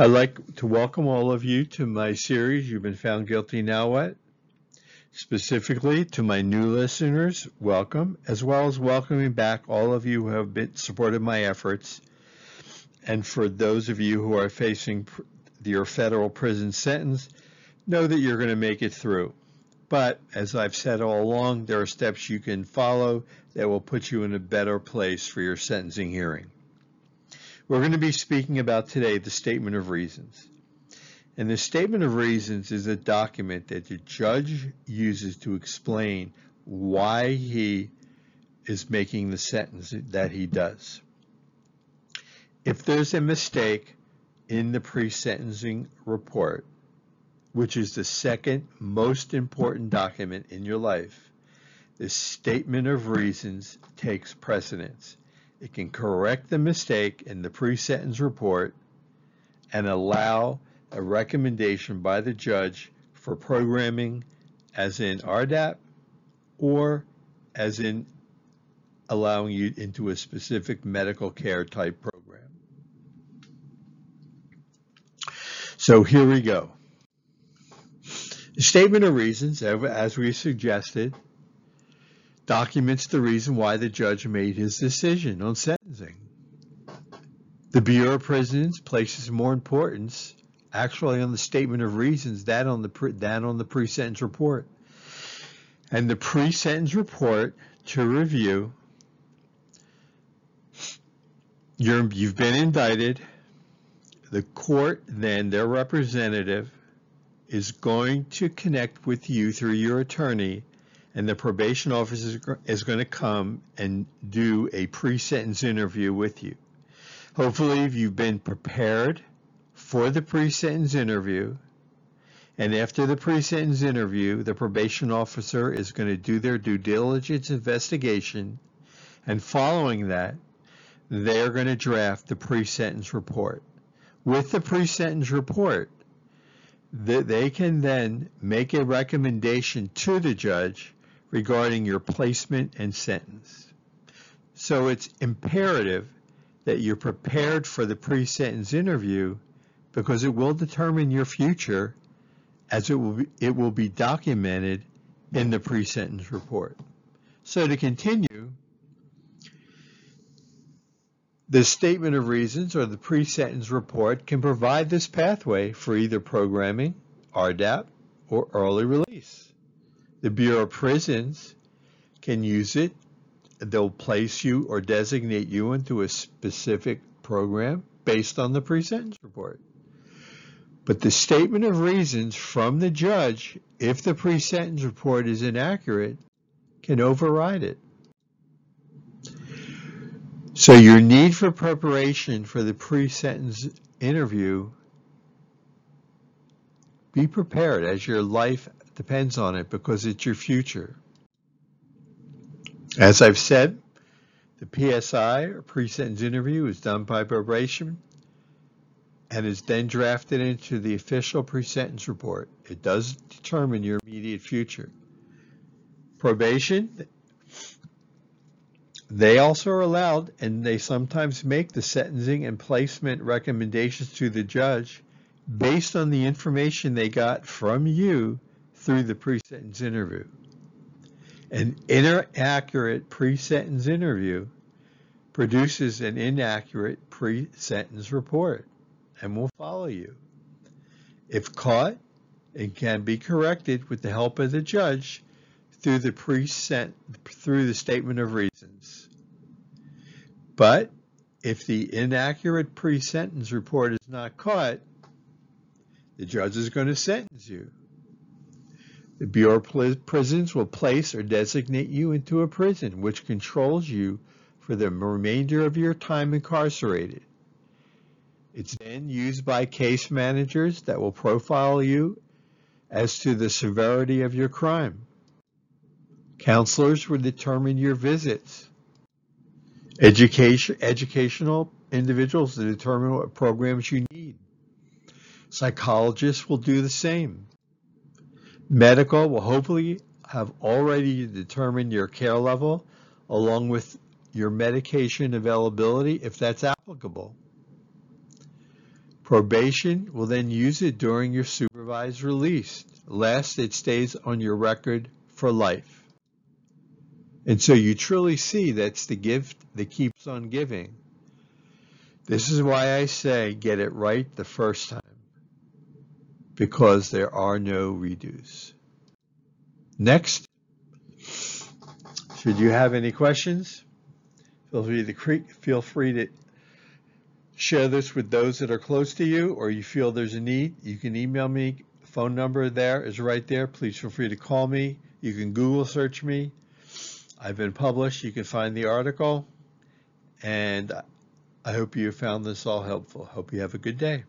I'd like to welcome all of you to my series, You've Been Found Guilty Now What? Specifically to my new listeners, welcome, as well as welcoming back all of you who have been supported my efforts. And for those of you who are facing your federal prison sentence, know that you're going to make it through. But as I've said all along, there are steps you can follow that will put you in a better place for your sentencing hearing. We're going to be speaking about today the Statement of Reasons. And the Statement of Reasons is a document that the judge uses to explain why he is making the sentence that he does. If there's a mistake in the pre-sentencing report, which is the second most important document in your life, the Statement of Reasons takes precedence. It can correct the mistake in the pre-sentence report and allow a recommendation by the judge for programming as in RDAP or as in allowing you into a specific medical care type program. So here we go. Statement of reasons, as we suggested, documents the reason why the judge made his decision on sentencing. The Bureau of Prisons places more importance actually on the statement of reasons than on the pre, than on the pre-sentence report. And the pre-sentence report to review, you you've been indicted. The court, then their representative, is going to connect with you through your attorney and the probation officer is going to come and do a pre-sentence interview with you. Hopefully if you've been prepared for the pre-sentence interview and after the pre-sentence interview, the probation officer is going to do their due diligence investigation and following that, they're going to draft the pre-sentence report. With the pre-sentence report, they can then make a recommendation to the judge regarding your placement and sentence. So it's imperative that you're prepared for the pre-sentence interview because it will determine your future as it will be, it will be documented in the pre-sentence report. So to continue, the statement of reasons or the pre-sentence report can provide this pathway for either programming, RDAP, or early release. The Bureau of Prisons can use it. They'll place you or designate you into a specific program based on the pre-sentence report. But the statement of reasons from the judge, if the pre-sentence report is inaccurate, can override it. So your need for preparation for the pre-sentence interview, be prepared as your life depends on it because it's your future. As I've said, the PSI, or pre-sentence interview, is done by probation and is then drafted into the official pre-sentence report. It does determine your immediate future. Probation, they also are allowed, and they sometimes make the sentencing and placement recommendations to the judge based on the information they got from you through the pre-sentence interview. An inaccurate pre-sentence interview produces an inaccurate pre-sentence report and will follow you. If caught, it can be corrected with the help of the judge through the pre through the statement of reasons. But if the inaccurate pre-sentence report is not caught, the judge is going to sentence you. The Bureau of Prisons will place or designate you into a prison which controls you for the remainder of your time incarcerated. It's then used by case managers that will profile you as to the severity of your crime. Counselors will determine your visits. Education, educational individuals will determine what programs you need. Psychologists will do the same. Medical will hopefully have already determined your care level along with your medication availability if that's applicable. Probation will then use it during your supervised release. Last, it stays on your record for life. And so you truly see that's the gift that keeps on giving. This is why I say get it right the first time, because there are no redos. Next, should you have any questions, feel free to, feel free to share this with those that are close to you or you feel there's a need. You can email me. Phone number there is right there. Please feel free to call me. You can Google search me. I've been published. You can find the article. And I hope you found this all helpful. Hope you have a good day.